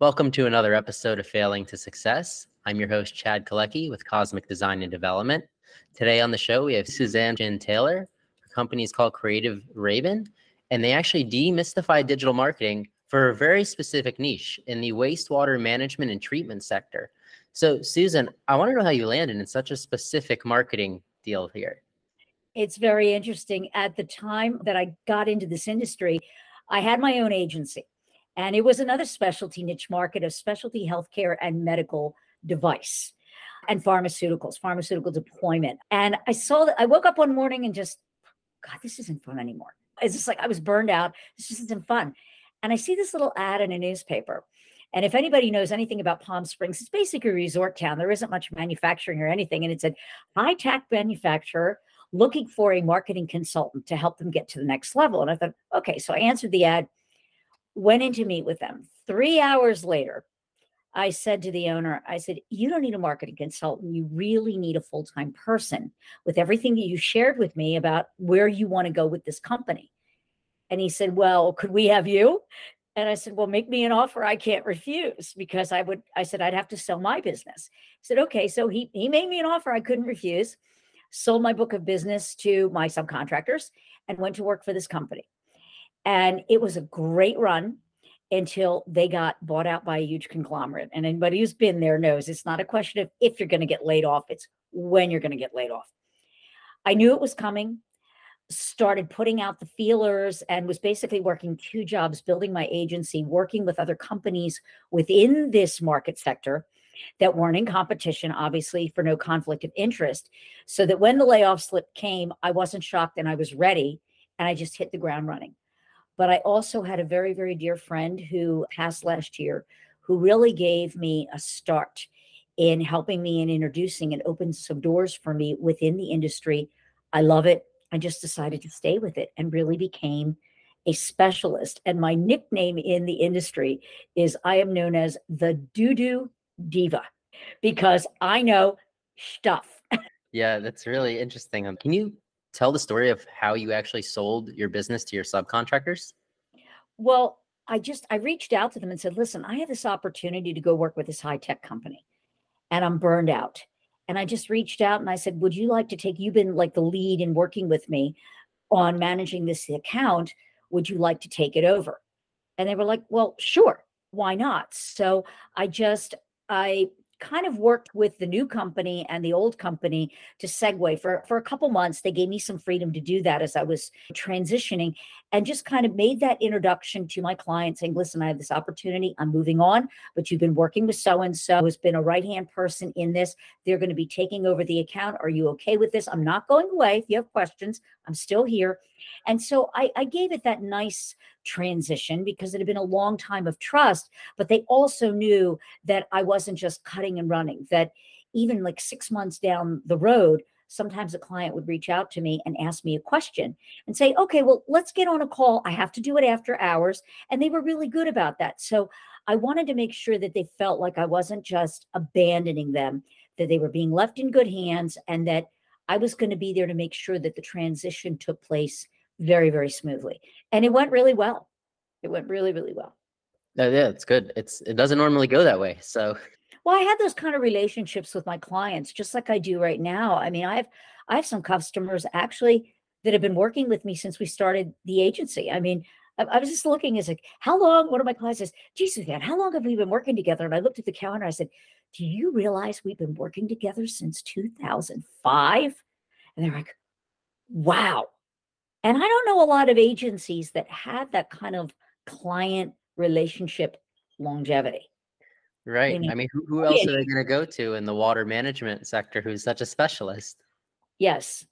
Welcome to another episode of Failing to Success. I'm your host, Chad Kalecki with Cosmic Design and Development. Today on the show, we have Suzanne Chin-Taylor. Her company is called Creative Raven, and they actually demystify digital marketing for a very specific niche in the wastewater management and treatment sector. So, Susan, I want to know how you landed in such a specific marketing deal here. It's very interesting. At the time that I got into this industry, I had my own agency. And it was another specialty niche market of specialty healthcare and medical device and pharmaceuticals, pharmaceutical deployment. And I saw that I woke up one morning and just, God, this isn't fun anymore. It's just like I was burned out. This just isn't fun. And I see this little ad in a newspaper. And if anybody knows anything about Palm Springs, it's basically a resort town. There isn't much manufacturing or anything. And it said high tech manufacturer looking for a marketing consultant to help them get to the next level. And I thought, okay, so I answered the ad went in to meet with them. Three hours later, I said to the owner, I said, You don't need a marketing consultant. You really need a full time person with everything that you shared with me about where you want to go with this company. And he said, Well, could we have you? And I said, Well, make me an offer I can't refuse because I would, I said, I'd have to sell my business. He said, Okay. So he, he made me an offer I couldn't refuse, sold my book of business to my subcontractors, and went to work for this company. And it was a great run until they got bought out by a huge conglomerate. And anybody who's been there knows it's not a question of if you're going to get laid off, it's when you're going to get laid off. I knew it was coming, started putting out the feelers, and was basically working two jobs building my agency, working with other companies within this market sector that weren't in competition, obviously, for no conflict of interest. So that when the layoff slip came, I wasn't shocked and I was ready and I just hit the ground running. But I also had a very, very dear friend who passed last year who really gave me a start in helping me and introducing and opened some doors for me within the industry. I love it. I just decided to stay with it and really became a specialist. And my nickname in the industry is I am known as the doo doo diva because I know stuff. yeah, that's really interesting. Um, can you tell the story of how you actually sold your business to your subcontractors? Well, I just I reached out to them and said, "Listen, I have this opportunity to go work with this high-tech company and I'm burned out." And I just reached out and I said, "Would you like to take you've been like the lead in working with me on managing this account, would you like to take it over?" And they were like, "Well, sure. Why not?" So I just I kind of worked with the new company and the old company to segue. For for a couple months they gave me some freedom to do that as i was transitioning and just kind of made that introduction to my client saying listen i have this opportunity. I'm moving on but you've been working with so and so who's been a right hand person in this. They're going to be taking over the account. Are you okay with this? I'm not going away. If you have questions i'm still here. And so I, I gave it that nice transition because it had been a long time of trust, but they also knew that I wasn't just cutting and running, that even like six months down the road, sometimes a client would reach out to me and ask me a question and say, okay, well, let's get on a call. I have to do it after hours. And they were really good about that. So I wanted to make sure that they felt like I wasn't just abandoning them, that they were being left in good hands, and that I was going to be there to make sure that the transition took place very, very smoothly. And it went really well. It went really, really well. Uh, yeah, it's good. It's it doesn't normally go that way. So well, I had those kind of relationships with my clients, just like I do right now. I mean, I have I have some customers actually that have been working with me since we started the agency. I mean, I, I was just looking as like, how long? One of my clients says, Jesus, man, how long have we been working together? And I looked at the calendar. I said, Do you realize we've been working together since 2005? And they're like, Wow. And I don't know a lot of agencies that have that kind of client relationship longevity. Right. I mean, who, who else are they going to go to in the water management sector who's such a specialist? Yes.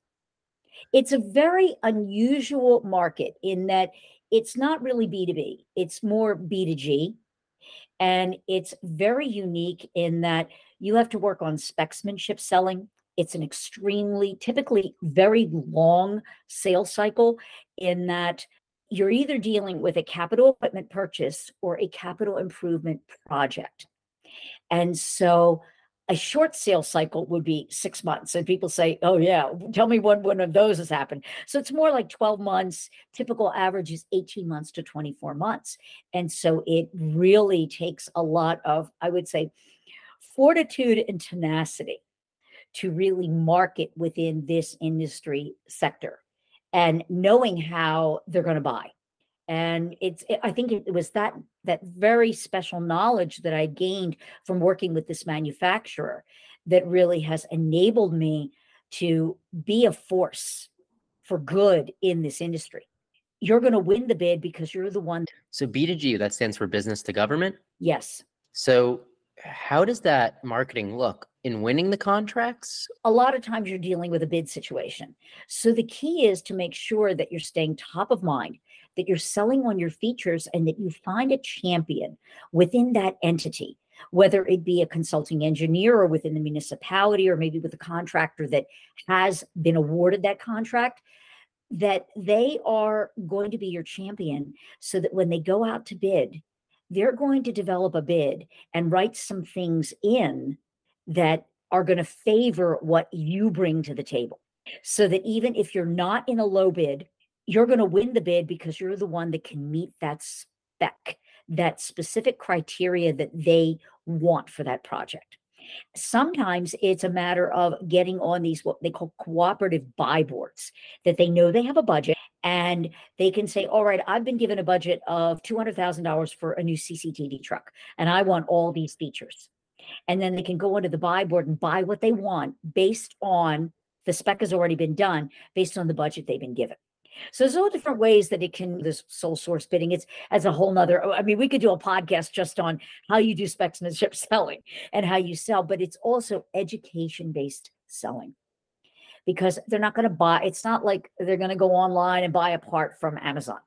It's a very unusual market in that it's not really B2B, it's more B2G. And it's very unique in that you have to work on specsmanship selling. It's an extremely, typically very long sales cycle in that you're either dealing with a capital equipment purchase or a capital improvement project. And so a short sales cycle would be six months. And people say, oh, yeah, tell me when one of those has happened. So it's more like 12 months. Typical average is 18 months to 24 months. And so it really takes a lot of, I would say, fortitude and tenacity to really market within this industry sector and knowing how they're going to buy. And it's eh, i think it was that that very special knowledge that i gained from working with this manufacturer that really has enabled me to be a force for good in this industry. You're going to win the bid because you're the one so b2g that stands for business to government? Yes. So how does that marketing look in winning the contracts? A lot of times you're dealing with a bid situation. So the key is to make sure that you're staying top of mind, that you're selling on your features, and that you find a champion within that entity, whether it be a consulting engineer or within the municipality or maybe with a contractor that has been awarded that contract that they are going to be your champion so that when they go out to bid, they're going to develop a bid and write some things in that are going to favor what you bring to the table. So that even if you're not in a low bid, you're going to win the bid because you're the one that can meet that spec, that specific criteria that they want for that project. Sometimes it's a matter of getting on these what they call cooperative buy boards that they know they have a budget and they can say, All right, I've been given a budget of $200,000 for a new CCTV truck, and I want all these features. And then they can go onto the buy board and buy what they want based on the spec has already been done, based on the budget they've been given. So there's all different ways that it can this sole source bidding. It's as a whole nother. I mean, we could do a podcast just on how you do specsmanship selling and how you sell, but it's also education based selling because they're not going to buy. It's not like they're going to go online and buy a part from Amazon.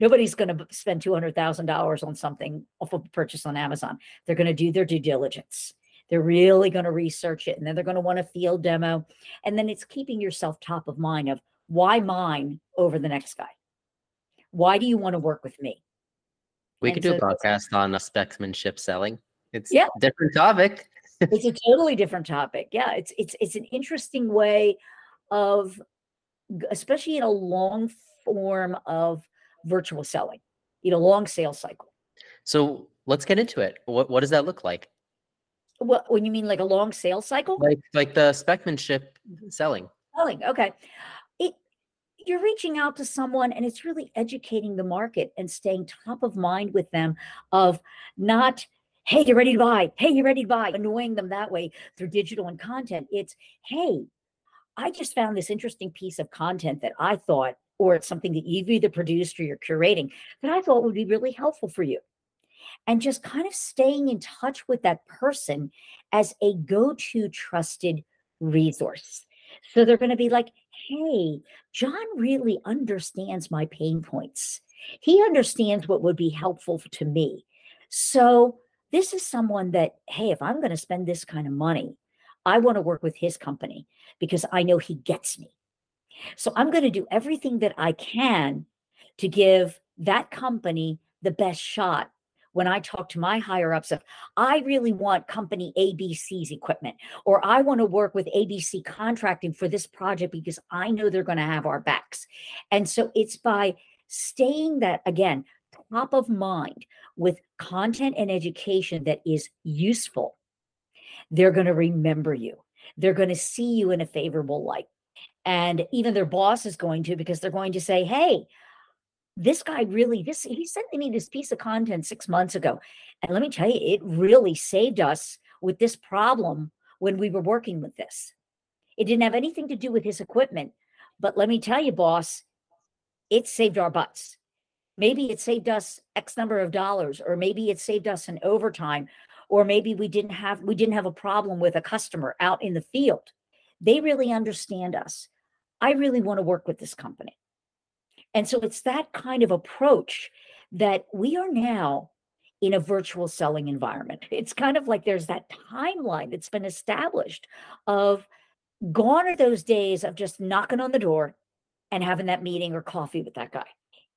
Nobody's going to spend two hundred thousand dollars on something off of a purchase on Amazon. They're going to do their due diligence. They're really going to research it, and then they're going to want a field demo, and then it's keeping yourself top of mind of why mine over the next guy? Why do you want to work with me? We and could do so a podcast on a specsmanship selling. It's yeah. a different topic. it's a totally different topic. Yeah, it's it's it's an interesting way of especially in a long form of virtual selling, you know, long sales cycle. So let's get into it. What what does that look like? What when you mean like a long sales cycle? Like like the specsmanship selling. Selling. Okay you're reaching out to someone and it's really educating the market and staying top of mind with them of not hey you're ready to buy hey you're ready to buy annoying them that way through digital and content it's hey i just found this interesting piece of content that i thought or it's something that you've either produced or you're curating that i thought would be really helpful for you and just kind of staying in touch with that person as a go-to trusted resource so they're going to be like, hey, John really understands my pain points. He understands what would be helpful to me. So this is someone that, hey, if I'm going to spend this kind of money, I want to work with his company because I know he gets me. So I'm going to do everything that I can to give that company the best shot when I talk to my higher ups of, I really want company ABC's equipment, or I want to work with ABC contracting for this project because I know they're going to have our backs. And so it's by staying that, again, top of mind with content and education that is useful, they're going to remember you. They're going to see you in a favorable light. And even their boss is going to, because they're going to say, hey, this guy really this he sent me this piece of content six months ago and let me tell you it really saved us with this problem when we were working with this. It didn't have anything to do with his equipment but let me tell you boss it saved our butts. Maybe it saved us x number of dollars or maybe it saved us an overtime or maybe we didn't have we didn't have a problem with a customer out in the field. They really understand us i really want to work with this company and so it's that kind of approach that we are now in a virtual selling environment. It's kind of like there's that timeline that's been established of gone are those days of just knocking on the door and having that meeting or coffee with that guy.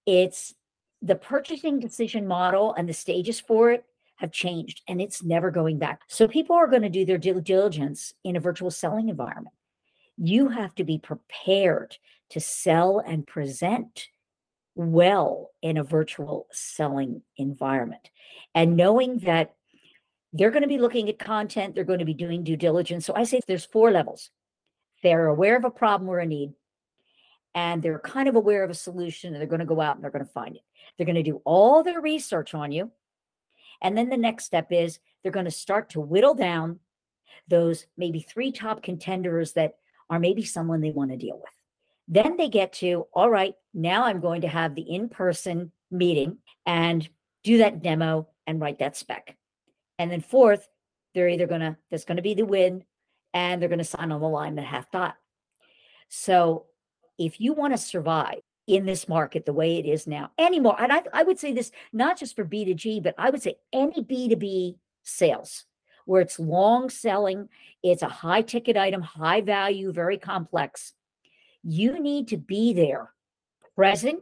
It's the purchasing decision model and the stages for it have changed and it's never going back. So people are going to do their due diligence in a virtual selling environment. You have to be prepared to sell and present well in a virtual selling environment. And knowing that they're going to be looking at content, they're going to be doing due diligence. So I say there's four levels. They're aware of a problem or a need, and they're kind of aware of a solution, and they're going to go out and they're going to find it. They're going to do all their research on you. And then the next step is they're going to start to whittle down those maybe three top contenders that are maybe someone they want to deal with. Then they get to, all right, now I'm going to have the in person meeting and do that demo and write that spec. And then fourth, they're either going to, that's going to be the win and they're going to sign on the line at half dot. So if you want to survive in this market the way it is now anymore, and I, I would say this not just for B2G, but I would say any B2B sales where it's long selling, it's a high ticket item, high value, very complex you need to be there, present,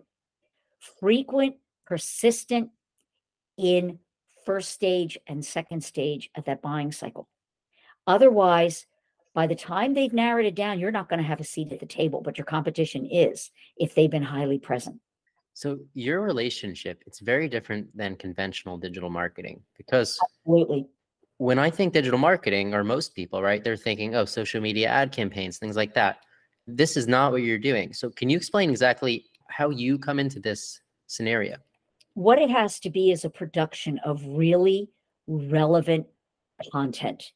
frequent, persistent in first stage and second stage of that buying cycle. Otherwise, by the time they've narrowed it down, you're not going to have a seat at the table, but your competition is if they've been highly present. So your relationship, it's very different than conventional digital marketing because Absolutely. When I think digital marketing, or most people, right, they're thinking, oh, social media ad campaigns, things like that this is not what you're doing. So can you explain exactly how you come into this scenario? What it has to be is a production of really relevant content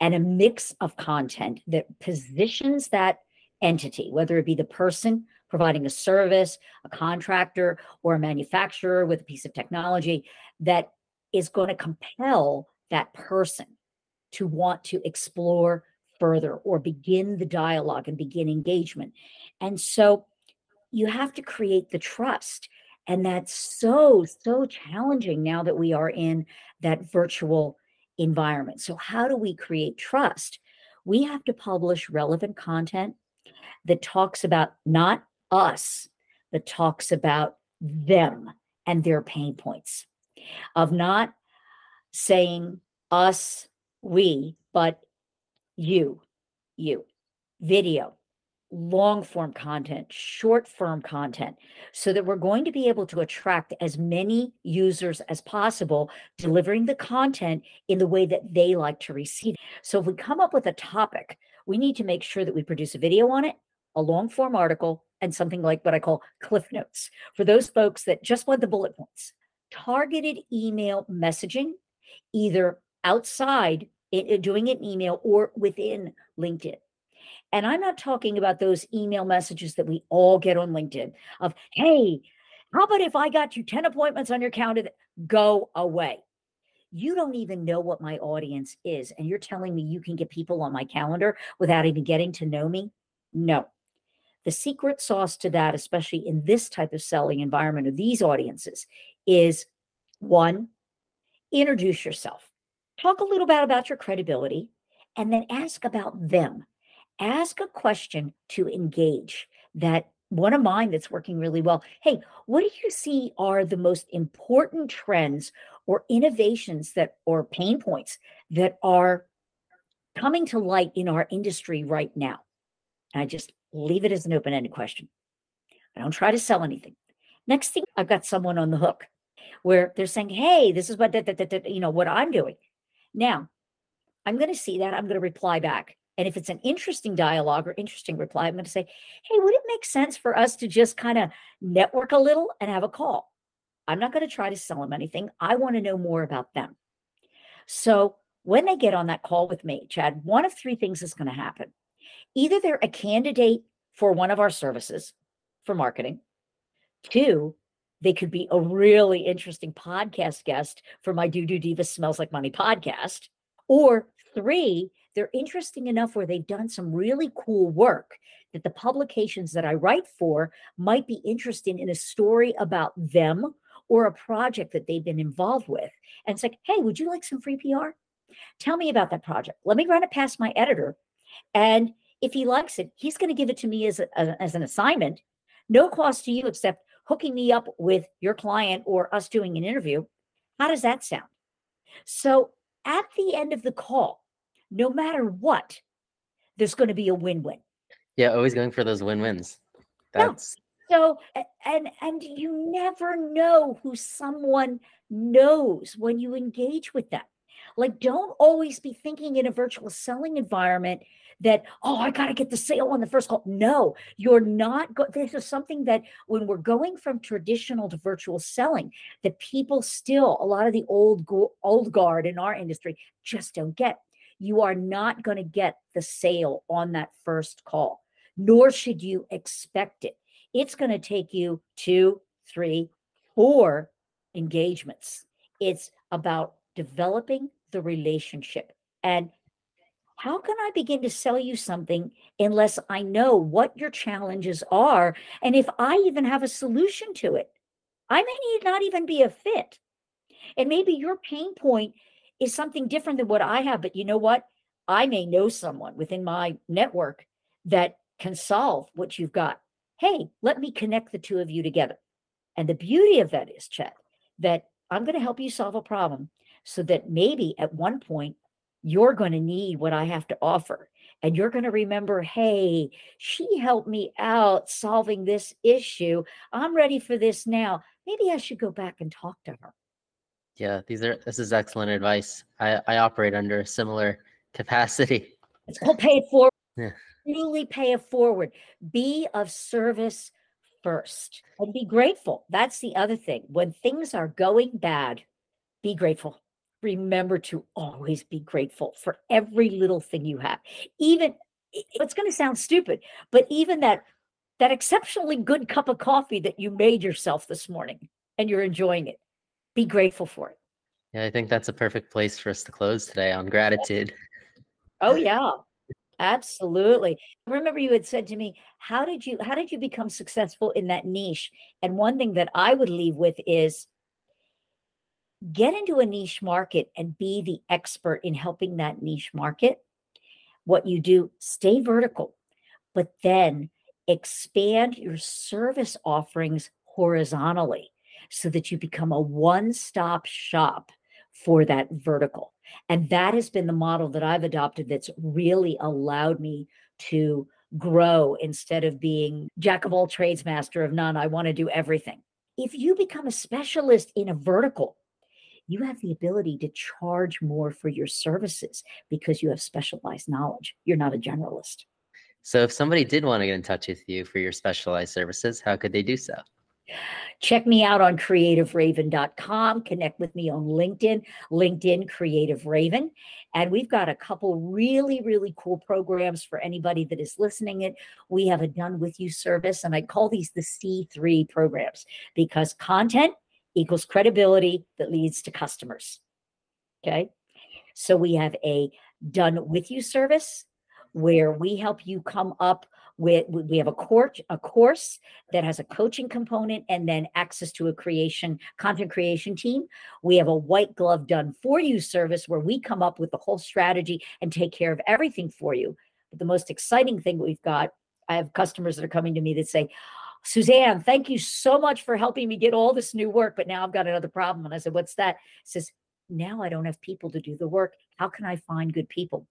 and a mix of content that positions that entity, whether it be the person providing a service, a contractor, or a manufacturer with a piece of technology that is going to compel that person to want to explore further or begin the dialogue and begin engagement. And so you have to create the trust. And that's so, so challenging now that we are in that virtual environment. So, how do we create trust? We have to publish relevant content that talks about not us, but talks about them and their pain points, of not saying us, we, but you, you, video, long form content, short form content, so that we're going to be able to attract as many users as possible, delivering the content in the way that they like to receive. So if we come up with a topic, we need to make sure that we produce a video on it, a long form article, and something like what I call cliff notes for those folks that just want the bullet points. Targeted email messaging, either outside it, doing it in email or within LinkedIn. And I'm not talking about those email messages that we all get on LinkedIn of, hey, how about if I got you 10 appointments on your calendar? Go away. You don't even know what my audience is. And you're telling me you can get people on my calendar without even getting to know me? No. The secret sauce to that, especially in this type of selling environment of these audiences, is one, introduce yourself talk a little bit about your credibility and then ask about them. Ask a question to engage that one of mine that's working really well. Hey, what do you see are the most important trends or innovations that or pain points that are coming to light in our industry right now? And I just leave it as an open-ended question. I don't try to sell anything. Next thing, I've got someone on the hook where they're saying, "Hey, this is what you know what I'm doing." Now, I'm going to see that. I'm going to reply back. And if it's an interesting dialogue or interesting reply, I'm going to say, hey, would it make sense for us to just kind of network a little and have a call? I'm not going to try to sell them anything. I want to know more about them. So when they get on that call with me, Chad, one of three things is going to happen. Either they're a candidate for one of our services for marketing, two, they could be a really interesting podcast guest for my Doo Doo Diva Smells Like Money podcast. Or three, they're interesting enough where they've done some really cool work that the publications that I write for might be interested in a story about them or a project that they've been involved with. And it's like, hey, would you like some free PR? Tell me about that project. Let me run it past my editor. And if he likes it, he's going to give it to me as, a, as an assignment, no cost to you except hooking me up with your client or us doing an interview. How does that sound? So at the end of the call, no matter what, there's going to be a win-win. Yeah, always going for those win-wins. That's so and and you never know who someone knows when you engage with them. Like don't always be thinking in a virtual selling environment that oh i got to get the sale on the first call. No you're not go- this is something that when we're going from traditional to virtual selling that people still a lot of the old old guard in our industry just don't get. You are not going to get the sale on that first call nor should you expect it. It's going to take you two three four engagements. It's about developing the relationship. And how can I begin to sell you something unless I know what your challenges are? And if I even have a solution to it, I may not even be a fit. And maybe your pain point is something different than what I have. But you know what? I may know someone within my network that can solve what you've got. Hey, let me connect the two of you together. And the beauty of that is, Chet, that I'm going to help you solve a problem so that maybe at one point you're going to need what I have to offer. And you're going to remember, hey, she helped me out solving this issue. I'm ready for this now. Maybe I should go back and talk to her. Yeah, these are this is excellent advice. I, I operate under a similar capacity. It's called pay it forward. Yeah. Truly pay it forward. Be of service first and be grateful. That's the other thing. When things are going bad, be grateful remember to always be grateful for every little thing you have. Even it's going to sound stupid, but even that that exceptionally good cup of coffee that you made yourself this morning and you're enjoying it. Be grateful for it. Yeah, I think that's a perfect place for us to close today on gratitude. Oh yeah. Absolutely. Remember you had said to me, how did you how did you become successful in that niche? And one thing that I would leave with is get into a niche market and be the expert in helping that niche market. What you do, stay vertical, but then expand your service offerings horizontally so that you become a one stop shop for that vertical. And that has been the model that I've adopted that's really allowed me to grow instead of being jack of all trades, master of none. I want to do everything. If you become a specialist in a vertical, you have the ability to charge more for your services because you have specialized knowledge. You're not a generalist. So, if somebody did want to get in touch with you for your specialized services, how could they do so? Check me out on creativeraven.com. Connect with me on LinkedIn, LinkedIn Creative Raven. And we've got a couple really, really cool programs for anybody that is listening it. We have a done with you service, and I call these the C3 programs because content equals credibility that leads to customers. Okay. So we have a done with you service where we help you come up with we have a course a course that has a coaching component and then access to a creation content creation team we have a white glove done for you service where we come up with the whole strategy and take care of everything for you but the most exciting thing we've got i have customers that are coming to me that say Suzanne, thank you so much for helping me get all this new work, but now I've got another problem. And I said, What's that? says, Now I don't have people to do the work. How can I find good people?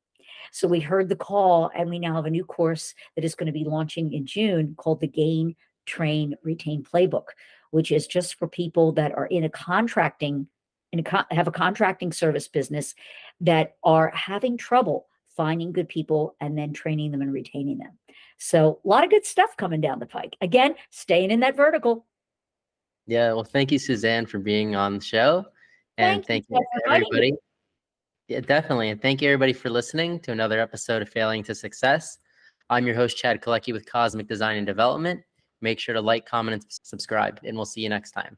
So we heard the call, and we now have a new course that is going to be launching in June called the Gain, Train, Retain Playbook, which is just for people that are in a contracting, in a have a contracting service business that are having trouble finding good people and then training them and retaining them. So a lot of good stuff coming down the pike. Again, staying in that vertical. Yeah. Well, thank you, Suzanne, for being on the show. And thank, thank you, everybody. Yeah, definitely. And thank you, everybody, for listening to another episode of Failing to Success. I'm your host, Chad Kalecki with Cosmic Design and Development. Make sure to like, comment, and subscribe, and we'll see you next time.